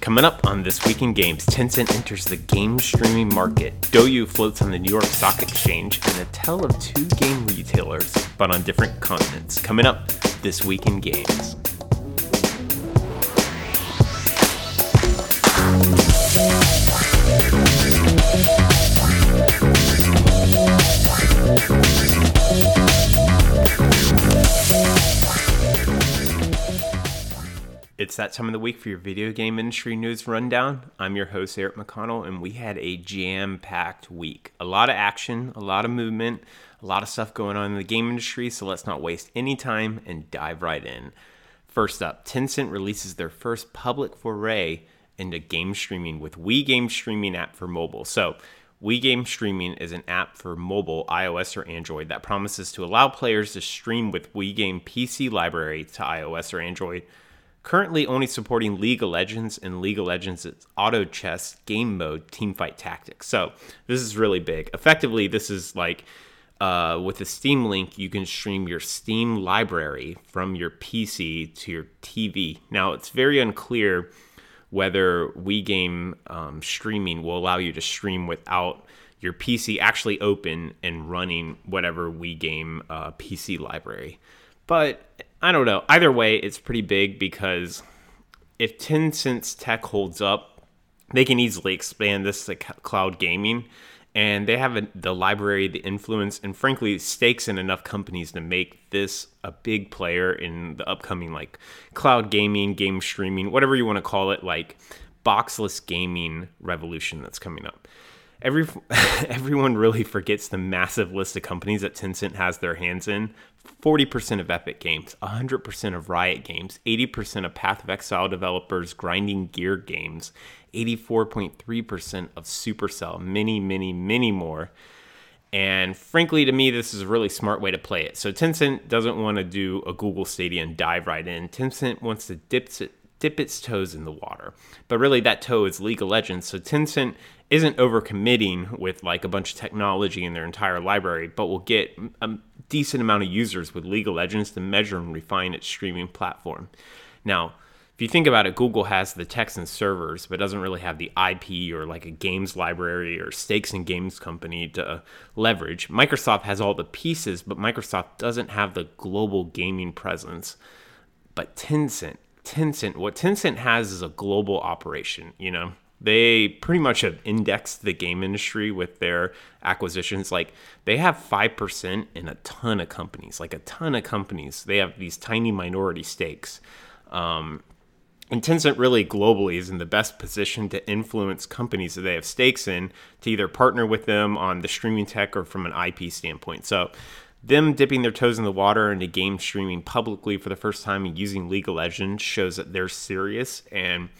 Coming up on This Week in Games, Tencent enters the game streaming market, Douyu floats on the New York Stock Exchange, and a tale of two game retailers, but on different continents. Coming up This Week in Games. It's that time of the week for your video game industry news rundown. I'm your host, Eric McConnell, and we had a jam packed week. A lot of action, a lot of movement, a lot of stuff going on in the game industry, so let's not waste any time and dive right in. First up, Tencent releases their first public foray into game streaming with WeGame Streaming app for mobile. So, WeGame Streaming is an app for mobile, iOS, or Android that promises to allow players to stream with WeGame PC library to iOS or Android currently only supporting League of Legends and League of Legends' auto chess game mode Teamfight Tactics. So this is really big. Effectively, this is like uh, with the Steam Link, you can stream your Steam library from your PC to your TV. Now, it's very unclear whether WeGame um, streaming will allow you to stream without your PC actually open and running whatever WeGame uh, PC library. But I don't know. Either way, it's pretty big because if Tencent's tech holds up, they can easily expand this to cloud gaming. And they have the library, the influence, and frankly, stakes in enough companies to make this a big player in the upcoming like cloud gaming, game streaming, whatever you want to call it, like boxless gaming revolution that's coming up every everyone really forgets the massive list of companies that Tencent has their hands in. 40% of Epic Games, 100% of Riot Games, 80% of Path of Exile developers grinding gear games, 84.3% of Supercell, many, many, many more. And frankly, to me, this is a really smart way to play it. So Tencent doesn't want to do a Google Stadia and dive right in. Tencent wants to dip dip its toes in the water. But really, that toe is League of Legends. So Tencent isn't overcommitting with like a bunch of technology in their entire library, but will get a decent amount of users with League of Legends to measure and refine its streaming platform. Now, if you think about it, Google has the text and servers, but doesn't really have the IP or like a games library or stakes and games company to leverage. Microsoft has all the pieces, but Microsoft doesn't have the global gaming presence. But Tencent, Tencent, what Tencent has is a global operation, you know? They pretty much have indexed the game industry with their acquisitions. Like they have 5% in a ton of companies, like a ton of companies. They have these tiny minority stakes. Um, and Tencent really globally is in the best position to influence companies that they have stakes in to either partner with them on the streaming tech or from an IP standpoint. So, them dipping their toes in the water into game streaming publicly for the first time and using League of Legends shows that they're serious and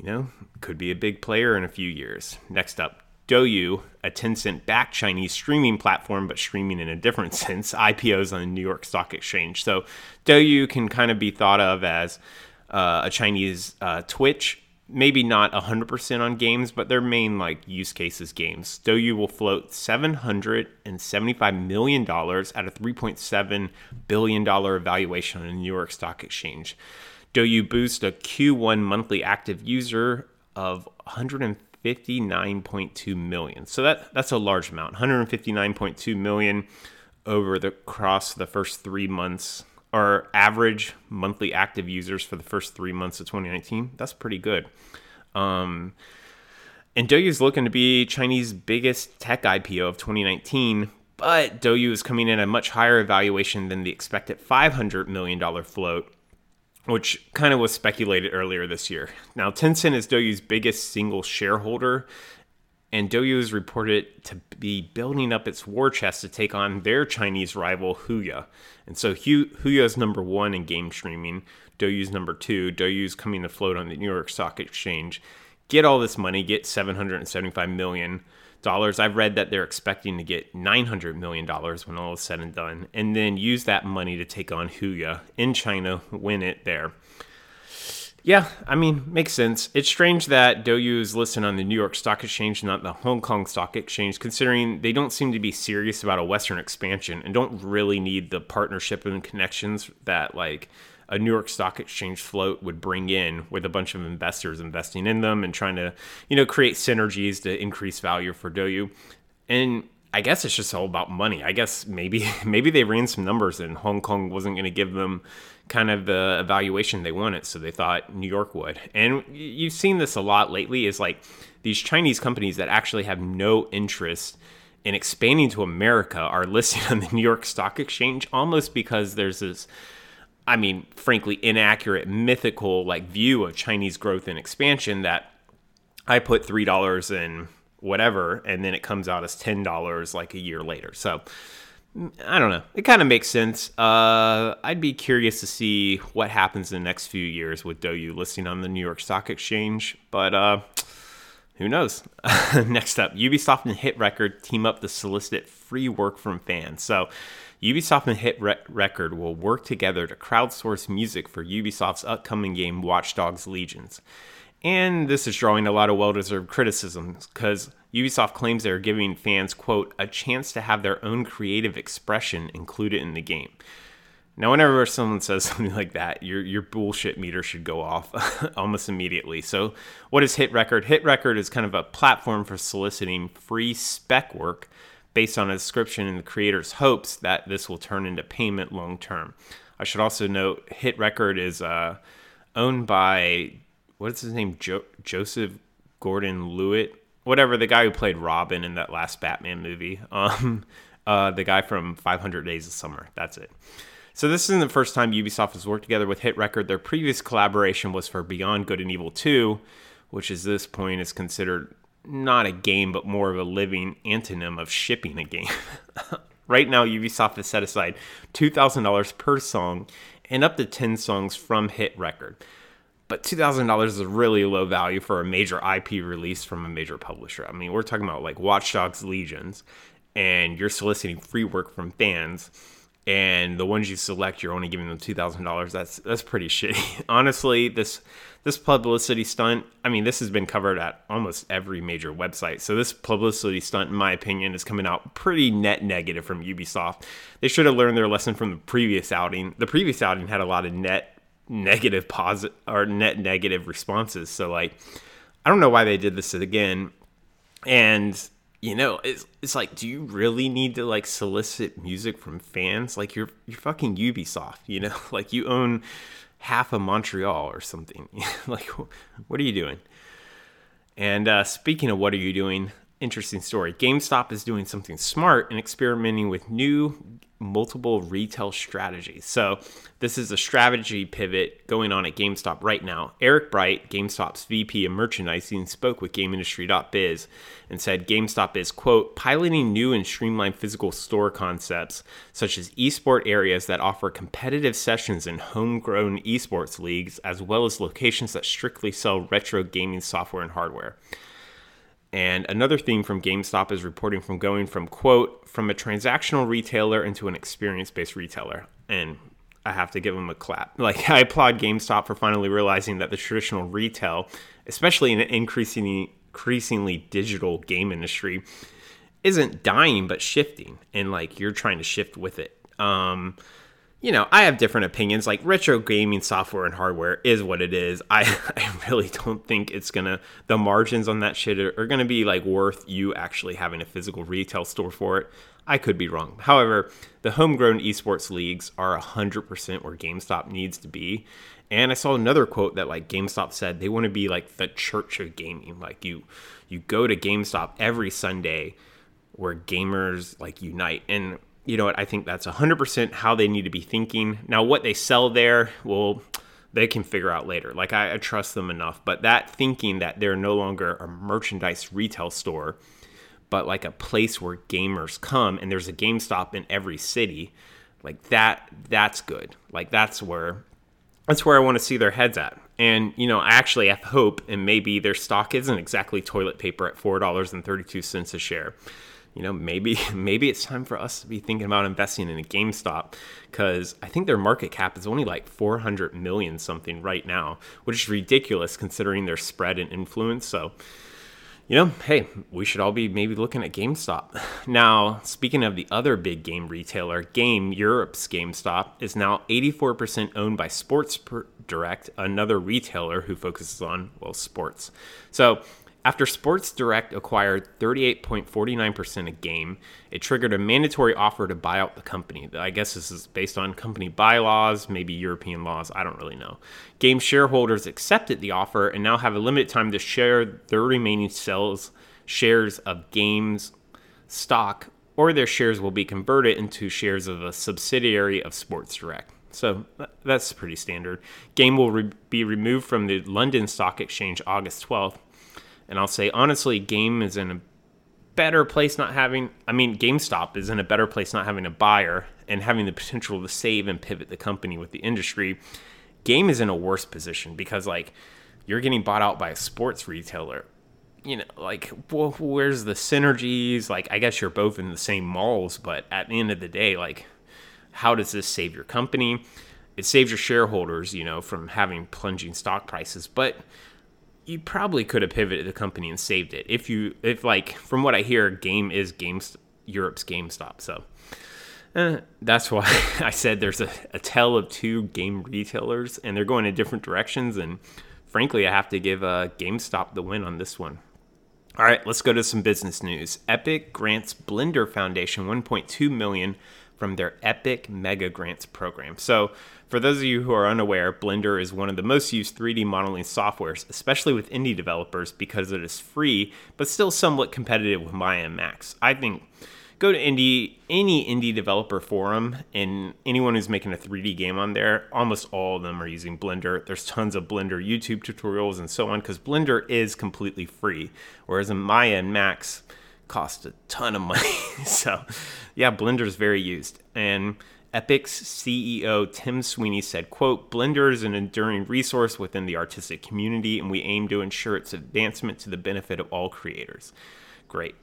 you know, could be a big player in a few years. Next up, Douyu, a Tencent backed Chinese streaming platform, but streaming in a different sense, IPOs on the New York Stock Exchange. So Douyu can kind of be thought of as uh, a Chinese uh, Twitch, maybe not 100% on games, but their main like use cases games. Douyu will float $775 million at a $3.7 billion valuation on the New York Stock Exchange. Douyu boost a Q1 monthly active user of 159.2 million. So that that's a large amount. 159.2 million over the across the first 3 months or average monthly active users for the first 3 months of 2019. That's pretty good. Um and Douyu is looking to be Chinese biggest tech IPO of 2019, but Douyu is coming in at a much higher valuation than the expected $500 million float which kind of was speculated earlier this year. Now, Tencent is Douyu's biggest single shareholder, and Douyu is reported to be building up its war chest to take on their Chinese rival Huya. And so Huya is number one in game streaming, Douyu's number two. Douyu's coming to float on the New York Stock Exchange. Get all this money, get 775 million dollars. I've read that they're expecting to get 900 million dollars when all is said and done, and then use that money to take on Huya in China, win it there. Yeah, I mean, makes sense. It's strange that Douyu is listed on the New York Stock Exchange, not the Hong Kong Stock Exchange, considering they don't seem to be serious about a Western expansion and don't really need the partnership and connections that like a New York Stock Exchange float would bring in with a bunch of investors investing in them and trying to, you know, create synergies to increase value for DouYu. And I guess it's just all about money. I guess maybe maybe they ran some numbers and Hong Kong wasn't going to give them kind of the evaluation they wanted, so they thought New York would. And you've seen this a lot lately. Is like these Chinese companies that actually have no interest in expanding to America are listed on the New York Stock Exchange almost because there's this. I mean, frankly, inaccurate, mythical like view of Chinese growth and expansion that I put three dollars in whatever, and then it comes out as ten dollars like a year later. So I don't know. It kind of makes sense. Uh, I'd be curious to see what happens in the next few years with DouYu listing on the New York Stock Exchange, but uh, who knows? next up, Ubisoft and Hit Record team up to solicit free work from fans. So. Ubisoft and Hit Re- Record will work together to crowdsource music for Ubisoft's upcoming game Watch Dogs Legions. And this is drawing a lot of well deserved criticism because Ubisoft claims they're giving fans, quote, a chance to have their own creative expression included in the game. Now, whenever someone says something like that, your, your bullshit meter should go off almost immediately. So, what is Hit Record? Hit Record is kind of a platform for soliciting free spec work based on a description in the creator's hopes that this will turn into payment long term. I should also note Hit Record is uh, owned by what is his name? Jo- Joseph Gordon-Levitt, whatever the guy who played Robin in that last Batman movie. Um, uh, the guy from 500 Days of Summer. That's it. So this isn't the first time Ubisoft has worked together with Hit Record. Their previous collaboration was for Beyond Good and Evil 2, which at this point is considered not a game, but more of a living antonym of shipping a game. right now, Ubisoft has set aside $2,000 per song and up to 10 songs from Hit Record but $2,000 is a really low value for a major IP release from a major publisher. I mean, we're talking about like Watch Dogs Legions, and you're soliciting free work from fans, and the ones you select, you're only giving them $2,000. That's that's pretty shitty. Honestly, this this publicity stunt, I mean, this has been covered at almost every major website. So this publicity stunt, in my opinion, is coming out pretty net negative from Ubisoft. They should have learned their lesson from the previous outing. The previous outing had a lot of net negative positive or net negative responses. So like, I don't know why they did this again. And you know, it's it's like, do you really need to like solicit music from fans? Like you're you're fucking Ubisoft, you know, like you own half of Montreal or something. like, what are you doing? And uh, speaking of what are you doing, interesting story. GameStop is doing something smart and experimenting with new multiple retail strategies. So, this is a strategy pivot going on at GameStop right now. Eric Bright, GameStop's VP of merchandising, spoke with GameIndustry.biz and said GameStop is, quote, piloting new and streamlined physical store concepts, such as esport areas that offer competitive sessions in homegrown esports leagues, as well as locations that strictly sell retro gaming software and hardware. And another theme from GameStop is reporting from going from quote from a transactional retailer into an experience-based retailer. And I have to give them a clap. Like I applaud GameStop for finally realizing that the traditional retail, especially in an increasingly increasingly digital game industry, isn't dying but shifting. And like you're trying to shift with it. Um, you know, I have different opinions. Like retro gaming software and hardware is what it is. I, I really don't think it's gonna the margins on that shit are, are gonna be like worth you actually having a physical retail store for it. I could be wrong. However, the homegrown esports leagues are 100% where GameStop needs to be. And I saw another quote that like GameStop said they want to be like the church of gaming. Like you you go to GameStop every Sunday where gamers like unite. And you know what? I think that's 100% how they need to be thinking. Now, what they sell there, well, they can figure out later. Like, I, I trust them enough. But that thinking that they're no longer a merchandise retail store, but like a place where gamers come and there's a GameStop in every city, like that, that's good. Like, that's where. That's where I want to see their heads at. And, you know, I actually have hope, and maybe their stock isn't exactly toilet paper at $4.32 a share you know, maybe maybe it's time for us to be thinking about investing in a GameStop because I think their market cap is only like 400 million something right now, which is ridiculous considering their spread and influence. So, you know, hey, we should all be maybe looking at GameStop. Now, speaking of the other big game retailer, Game Europe's GameStop is now 84% owned by Sports Direct, another retailer who focuses on, well, sports. So, after Sports Direct acquired 38.49% of Game, it triggered a mandatory offer to buy out the company. I guess this is based on company bylaws, maybe European laws, I don't really know. Game shareholders accepted the offer and now have a limited time to share their remaining sales shares of Game's stock, or their shares will be converted into shares of a subsidiary of Sports Direct. So that's pretty standard. Game will re- be removed from the London Stock Exchange August 12th and I'll say honestly, Game is in a better place not having. I mean, GameStop is in a better place not having a buyer and having the potential to save and pivot the company with the industry. Game is in a worse position because like you're getting bought out by a sports retailer. You know, like well, where's the synergies? Like, I guess you're both in the same malls, but at the end of the day, like, how does this save your company? It saves your shareholders, you know, from having plunging stock prices, but you probably could have pivoted the company and saved it if you if like from what I hear, game is games Europe's GameStop. So eh, that's why I said there's a, a tale of two game retailers and they're going in different directions. And frankly, I have to give uh, GameStop the win on this one. All right, let's go to some business news. Epic grants Blender Foundation 1.2 million from their Epic Mega Grants program. So, for those of you who are unaware, Blender is one of the most used 3D modeling softwares, especially with indie developers, because it is free but still somewhat competitive with Maya and Max. I think go to indie any indie developer forum and anyone who's making a 3D game on there, almost all of them are using Blender. There's tons of Blender YouTube tutorials and so on because Blender is completely free, whereas in Maya and Max cost a ton of money. so, yeah, Blender is very used. And Epic's CEO Tim Sweeney said, quote, Blender is an enduring resource within the artistic community, and we aim to ensure its advancement to the benefit of all creators. Great.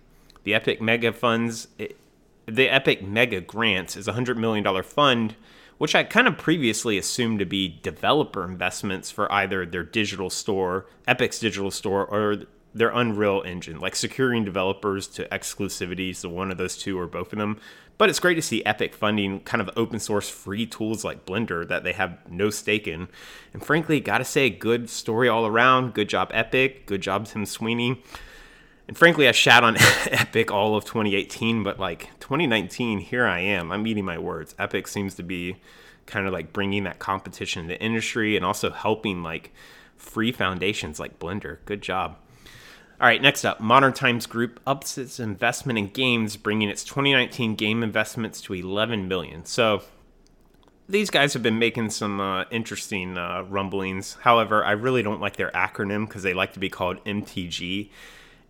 The Epic Mega Funds, it, the Epic Mega Grants is a $100 million fund, which I kind of previously assumed to be developer investments for either their digital store, Epic's digital store, or their Unreal Engine, like securing developers to exclusivity. So one of those two or both of them. But it's great to see Epic funding kind of open source free tools like Blender that they have no stake in. And frankly, gotta say, good story all around. Good job, Epic. Good job, Tim Sweeney. And frankly, I shat on Epic all of 2018, but like 2019, here I am. I'm eating my words. Epic seems to be kind of like bringing that competition in the industry and also helping like free foundations like Blender. Good job. All right, next up, Modern Times Group ups its investment in games, bringing its 2019 game investments to 11 million. So these guys have been making some uh, interesting uh, rumblings. However, I really don't like their acronym because they like to be called MTG,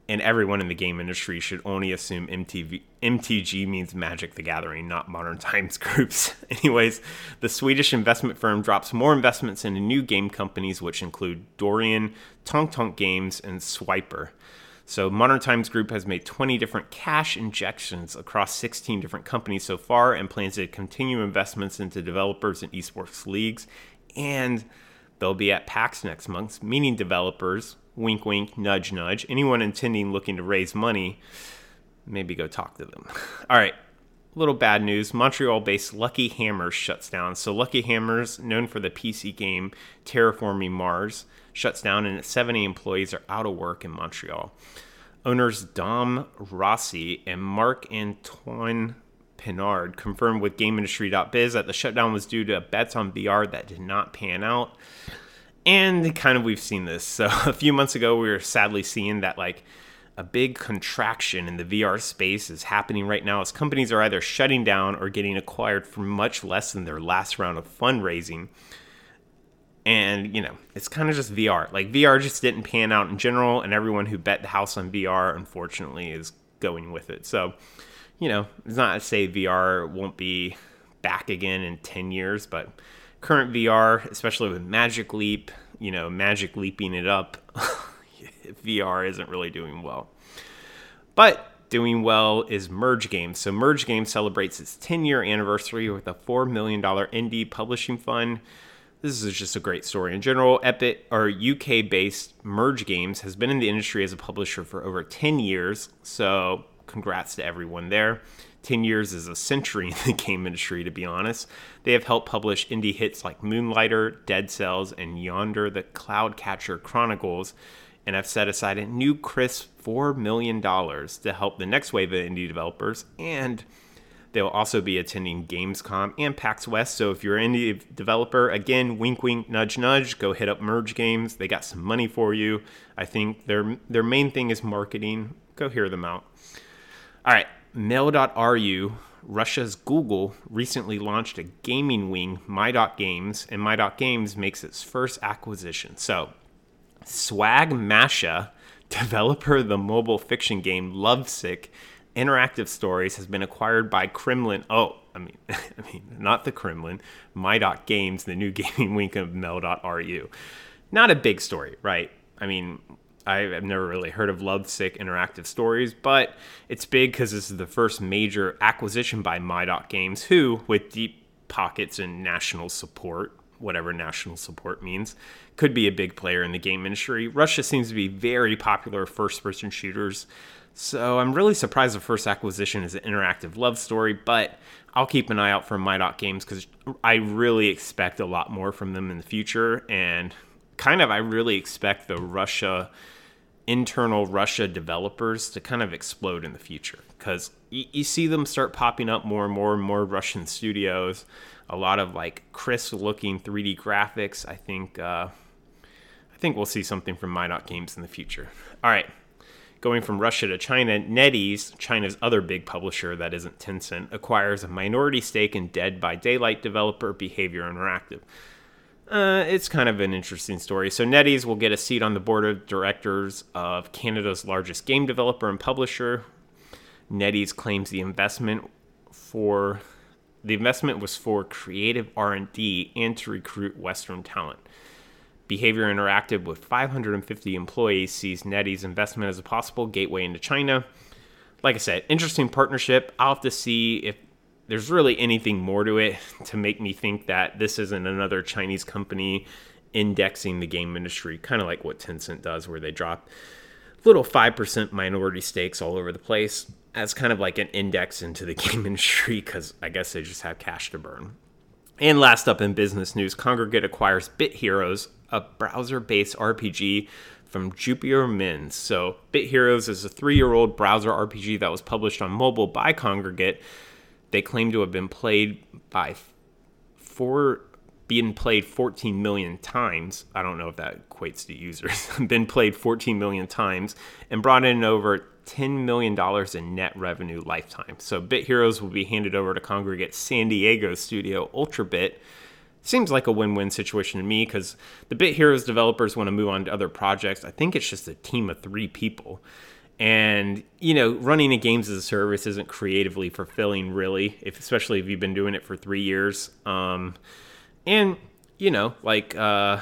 and everyone in the game industry should only assume MTV, MTG means Magic the Gathering, not Modern Times Groups. Anyways, the Swedish investment firm drops more investments into new game companies, which include Dorian, Tonk Tonk Games, and Swiper. So, Modern Times Group has made 20 different cash injections across 16 different companies so far and plans to continue investments into developers and esports leagues. And they'll be at PAX next month, meaning developers, wink, wink, nudge, nudge, anyone intending looking to raise money, maybe go talk to them. All right, little bad news Montreal based Lucky Hammers shuts down. So, Lucky Hammers, known for the PC game Terraforming Mars, shuts down and its 70 employees are out of work in Montreal. Owners Dom Rossi and Marc Antoine Pinard confirmed with GameIndustry.biz that the shutdown was due to bets on VR that did not pan out. And kind of we've seen this. So a few months ago, we were sadly seeing that like a big contraction in the VR space is happening right now as companies are either shutting down or getting acquired for much less than their last round of fundraising. And, you know, it's kind of just VR. Like, VR just didn't pan out in general, and everyone who bet the house on VR, unfortunately, is going with it. So, you know, it's not to say VR won't be back again in 10 years, but current VR, especially with Magic Leap, you know, Magic Leaping it up, VR isn't really doing well. But doing well is Merge Games. So, Merge Games celebrates its 10 year anniversary with a $4 million indie publishing fund this is just a great story. In general, Epic, or UK based Merge Games, has been in the industry as a publisher for over 10 years. So, congrats to everyone there. 10 years is a century in the game industry, to be honest. They have helped publish indie hits like Moonlighter, Dead Cells, and Yonder the Cloudcatcher Chronicles, and have set aside a new crisp $4 million to help the next wave of indie developers and They'll also be attending Gamescom and PAX West. So if you're an indie developer, again, wink, wink, nudge, nudge, go hit up Merge Games. They got some money for you. I think their their main thing is marketing. Go hear them out. All right, Mail.ru, Russia's Google, recently launched a gaming wing, My.Games, and My.Games makes its first acquisition. So, Swag Masha, developer of the mobile fiction game Lovesick, Interactive Stories has been acquired by Kremlin. Oh, I mean, I mean, not the Kremlin. My Games, the new gaming wing of Mail.ru. Not a big story, right? I mean, I've never really heard of Lovesick Interactive Stories, but it's big because this is the first major acquisition by My Dot Games, who, with deep pockets and national support, whatever national support means, could be a big player in the game industry. Russia seems to be very popular first person shooters so I'm really surprised the first acquisition is an interactive love story, but I'll keep an eye out for My Dot Games because I really expect a lot more from them in the future. And kind of, I really expect the Russia internal Russia developers to kind of explode in the future because you, you, see them start popping up more and more and more Russian studios. A lot of like crisp looking 3D graphics. I think uh, I think we'll see something from My Dot Games in the future. All right going from Russia to China, NetEase, China's other big publisher that isn't Tencent, acquires a minority stake in Dead by Daylight developer Behavior Interactive. Uh, it's kind of an interesting story. So, NetEase will get a seat on the board of directors of Canada's largest game developer and publisher. NetEase claims the investment for the investment was for creative R&D and to recruit Western talent. Behavior Interactive, with 550 employees, sees NetEase investment as a possible gateway into China. Like I said, interesting partnership. I'll have to see if there's really anything more to it to make me think that this isn't another Chinese company indexing the game industry, kind of like what Tencent does, where they drop little 5% minority stakes all over the place as kind of like an index into the game industry because I guess they just have cash to burn. And last up in business news, Kongregate acquires Bit Heroes, a browser based RPG from Juppiomenz. So, Bit Heroes is a three year old browser RPG that was published on mobile by Kongregate. They claim to have been played by four, being played 14 million times. I don't know if that equates to users. been played 14 million times and brought in over $10 million in net revenue lifetime. So Bit Heroes will be handed over to Kongregate San Diego studio Ultrabit seems like a win-win situation to me because the Bit Heroes developers want to move on to other projects. I think it's just a team of three people. And you know, running a games as a service isn't creatively fulfilling, really, if especially if you've been doing it for three years. Um, and you know, like uh,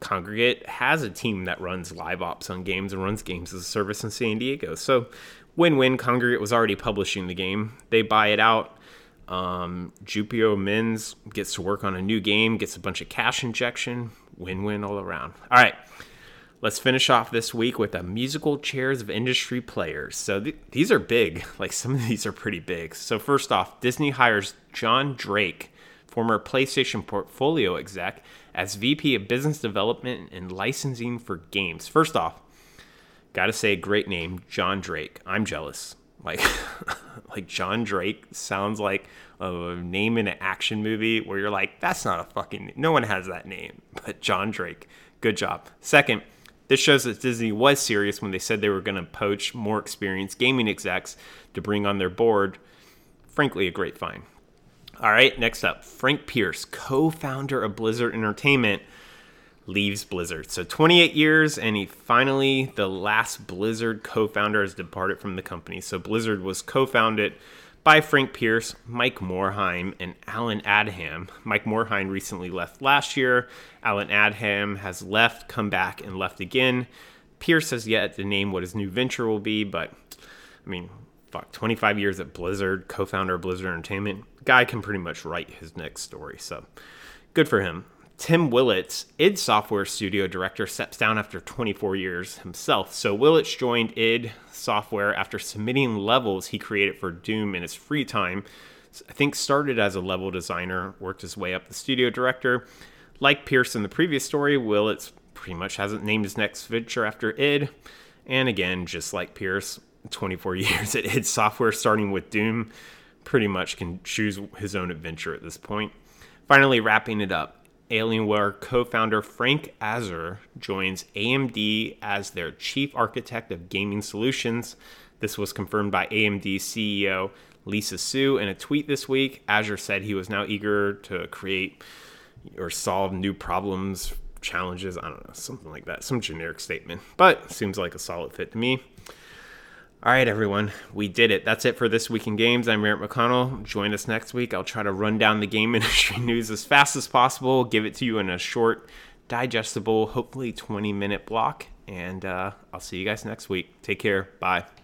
Kongregate has a team that runs live ops on games and runs games as a service in San Diego. So, win-win. Kongregate was already publishing the game. They buy it out um, Juppiomenz gets to work on a new game, gets a bunch of cash injection, win win all around. All right, let's finish off this week with a musical chairs of industry players. So th- these are big, like some of these are pretty big. So, first off, Disney hires John Drake, former PlayStation portfolio exec, as VP of Business Development and Licensing for Games. First off, gotta say, great name, John Drake. I'm jealous. Like, like John Drake sounds like a name in an action movie where you're like, that's not a fucking. No one has that name, but John Drake. Good job. Second, this shows that Disney was serious when they said they were going to poach more experienced gaming execs to bring on their board. Frankly, a great find. All right, next up, Frank Pearce, co founder of Blizzard Entertainment leaves Blizzard. So 28 years, and he finally, the last Blizzard co founder, has departed from the company. So Blizzard was co founded by Frank Pearce, Mike Morhaime, and Alan Adham. Mike Morhaime recently left last year. Alan Adham has left, come back, and left again. Pearce has yet to name what his new venture will be, but I mean, fuck, 25 years at Blizzard, co founder of Blizzard Entertainment. Guy can pretty much write his next story, so good for him. Tim Willits, id Software studio director, steps down after 24 years himself. So Willits joined id Software after submitting levels he created for Doom in his free time. I think started as a level designer, worked his way up the studio director. Like Pearce in the previous story, Willits pretty much hasn't named his next venture after id. And again, just like Pearce, 24 years at id Software, starting with Doom, pretty much can choose his own adventure at this point. Finally, wrapping it up, Alienware co founder Frank Azor joins AMD as their chief architect of gaming solutions. This was confirmed by AMD CEO Lisa Su in a tweet this week. Azor said he was now eager to create or solve new problems, challenges, I don't know, something like that, some generic statement, but seems like a solid fit to me. All right, everyone, we did it. That's it for this week in games. I'm Eric McConnell. Join us next week. I'll try to run down the game industry news as fast as possible, give it to you in a short, digestible, hopefully 20 minute block. And uh, I'll see you guys next week. Take care. Bye.